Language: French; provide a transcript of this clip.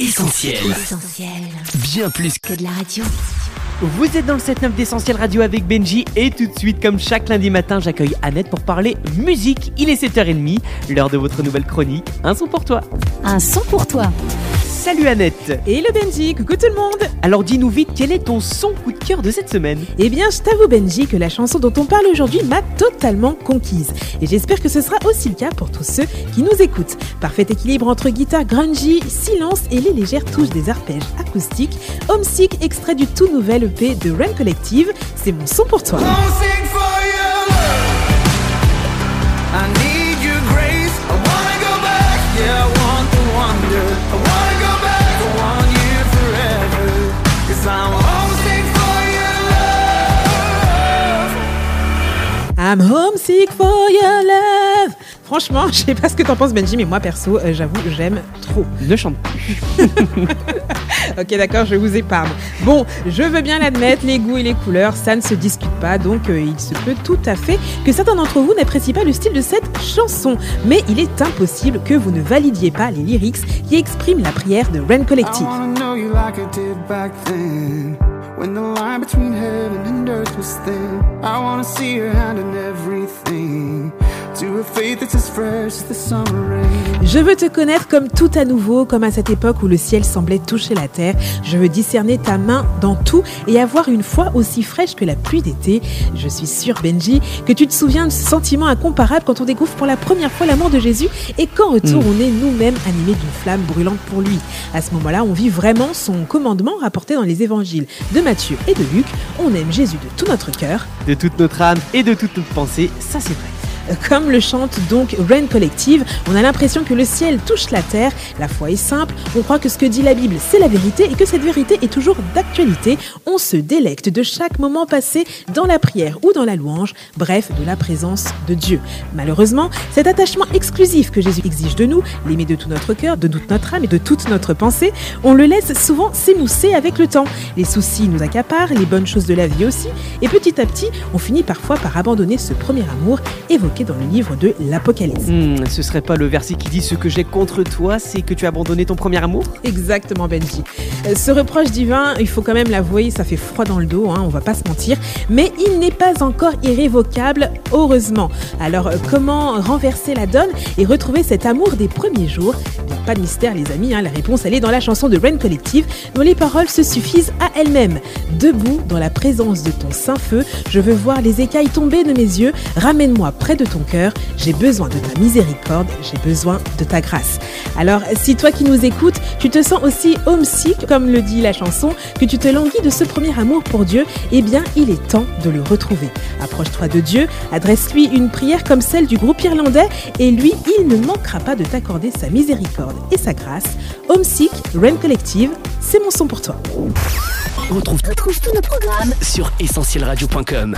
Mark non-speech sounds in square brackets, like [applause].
Essentiel. Essentiel. Bien plus que Que de la radio. Vous êtes dans le 7-9 d'Essentiel Radio avec Benji et tout de suite, comme chaque lundi matin, j'accueille Annette pour parler musique. Il est 7h30, l'heure de votre nouvelle chronique. Un son pour toi. Un son pour toi. Salut Annette Et le Benji, coucou tout le monde Alors dis-nous vite, quel est ton son coup de cœur de cette semaine? Eh bien, je t'avoue Benji que la chanson dont on parle aujourd'hui m'a totalement conquise. Et j'espère que ce sera aussi le cas pour tous ceux qui nous écoutent. Parfait équilibre entre guitare grungy, silence et les légères touches des arpèges acoustiques. Homesick, extrait du tout nouvel EP de Rain Collective, c'est mon son pour toi. Homesick I'm homesick for your love. Franchement, je sais pas ce que t'en penses Benji, mais moi perso, euh, j'avoue, j'aime trop. Ne chante plus. [laughs] Ok, d'accord, je vous épargne. Bon, je veux bien l'admettre, les goûts et les couleurs, ça ne se discute pas, donc euh, il se peut tout à fait que certains d'entre vous n'apprécient pas le style de cette chanson. Mais il est impossible que vous ne validiez pas les lyrics qui expriment la prière de I Collective. When the line between heaven and earth was thin. I wanna see your hand in everything. Je veux te connaître comme tout à nouveau, comme à cette époque où le ciel semblait toucher la terre. Je veux discerner ta main dans tout et avoir une foi aussi fraîche que la pluie d'été. Je suis sûre, Benji, que tu te souviens de ce sentiment incomparable quand on découvre pour la première fois l'amour de Jésus et qu'en retour, on est nous-mêmes animés d'une flamme brûlante pour lui. À ce moment-là, on vit vraiment son commandement rapporté dans les évangiles de Matthieu et de Luc. On aime Jésus de tout notre cœur. De toute notre âme et de toute notre pensée, ça c'est vrai. Comme le chante donc Rain Collective, on a l'impression que le ciel touche la terre, la foi est simple, on croit que ce que dit la Bible c'est la vérité et que cette vérité est toujours d'actualité. On se délecte de chaque moment passé dans la prière ou dans la louange, bref, de la présence de Dieu. Malheureusement, cet attachement exclusif que Jésus exige de nous, l'aimer de tout notre cœur, de toute notre âme et de toute notre pensée, on le laisse souvent s'émousser avec le temps. Les soucis nous accaparent, les bonnes choses de la vie aussi, et petit à petit, on finit parfois par abandonner ce premier amour évoqué dans le livre de l'Apocalypse. Hmm, ce serait pas le verset qui dit ce que j'ai contre toi, c'est que tu as abandonné ton premier amour? Exactement, Benji. Euh, Ce reproche divin, il faut quand même l'avouer, ça fait froid dans le dos, hein, on va pas se mentir, mais il n'est pas encore irrévocable, heureusement. Alors, euh, comment renverser la donne et retrouver cet amour des premiers jours? Bien, Pas de mystère, les amis, hein, la réponse, elle est dans la chanson de Rain Collective, dont les paroles se suffisent à elles-mêmes. Debout, dans la présence de ton saint feu, je veux voir les écailles tomber de mes yeux, ramène-moi près de ton cœur, j'ai besoin de ta miséricorde, j'ai besoin de ta grâce. Alors, si toi qui nous écoutes, tu te sens aussi homesick, comme le dit la chanson, que tu te languis de ce premier amour pour Dieu, eh bien, il est temps de le retrouver. Approche-toi de Dieu, adresse-lui une prière comme celle du groupe irlandais, et lui, il ne manquera pas de t'accorder sa miséricorde et sa grâce. Homesick, Rain Collective, c'est mon son pour toi. On retrouve Retrouve tous nos programmes sur essentielradio.com.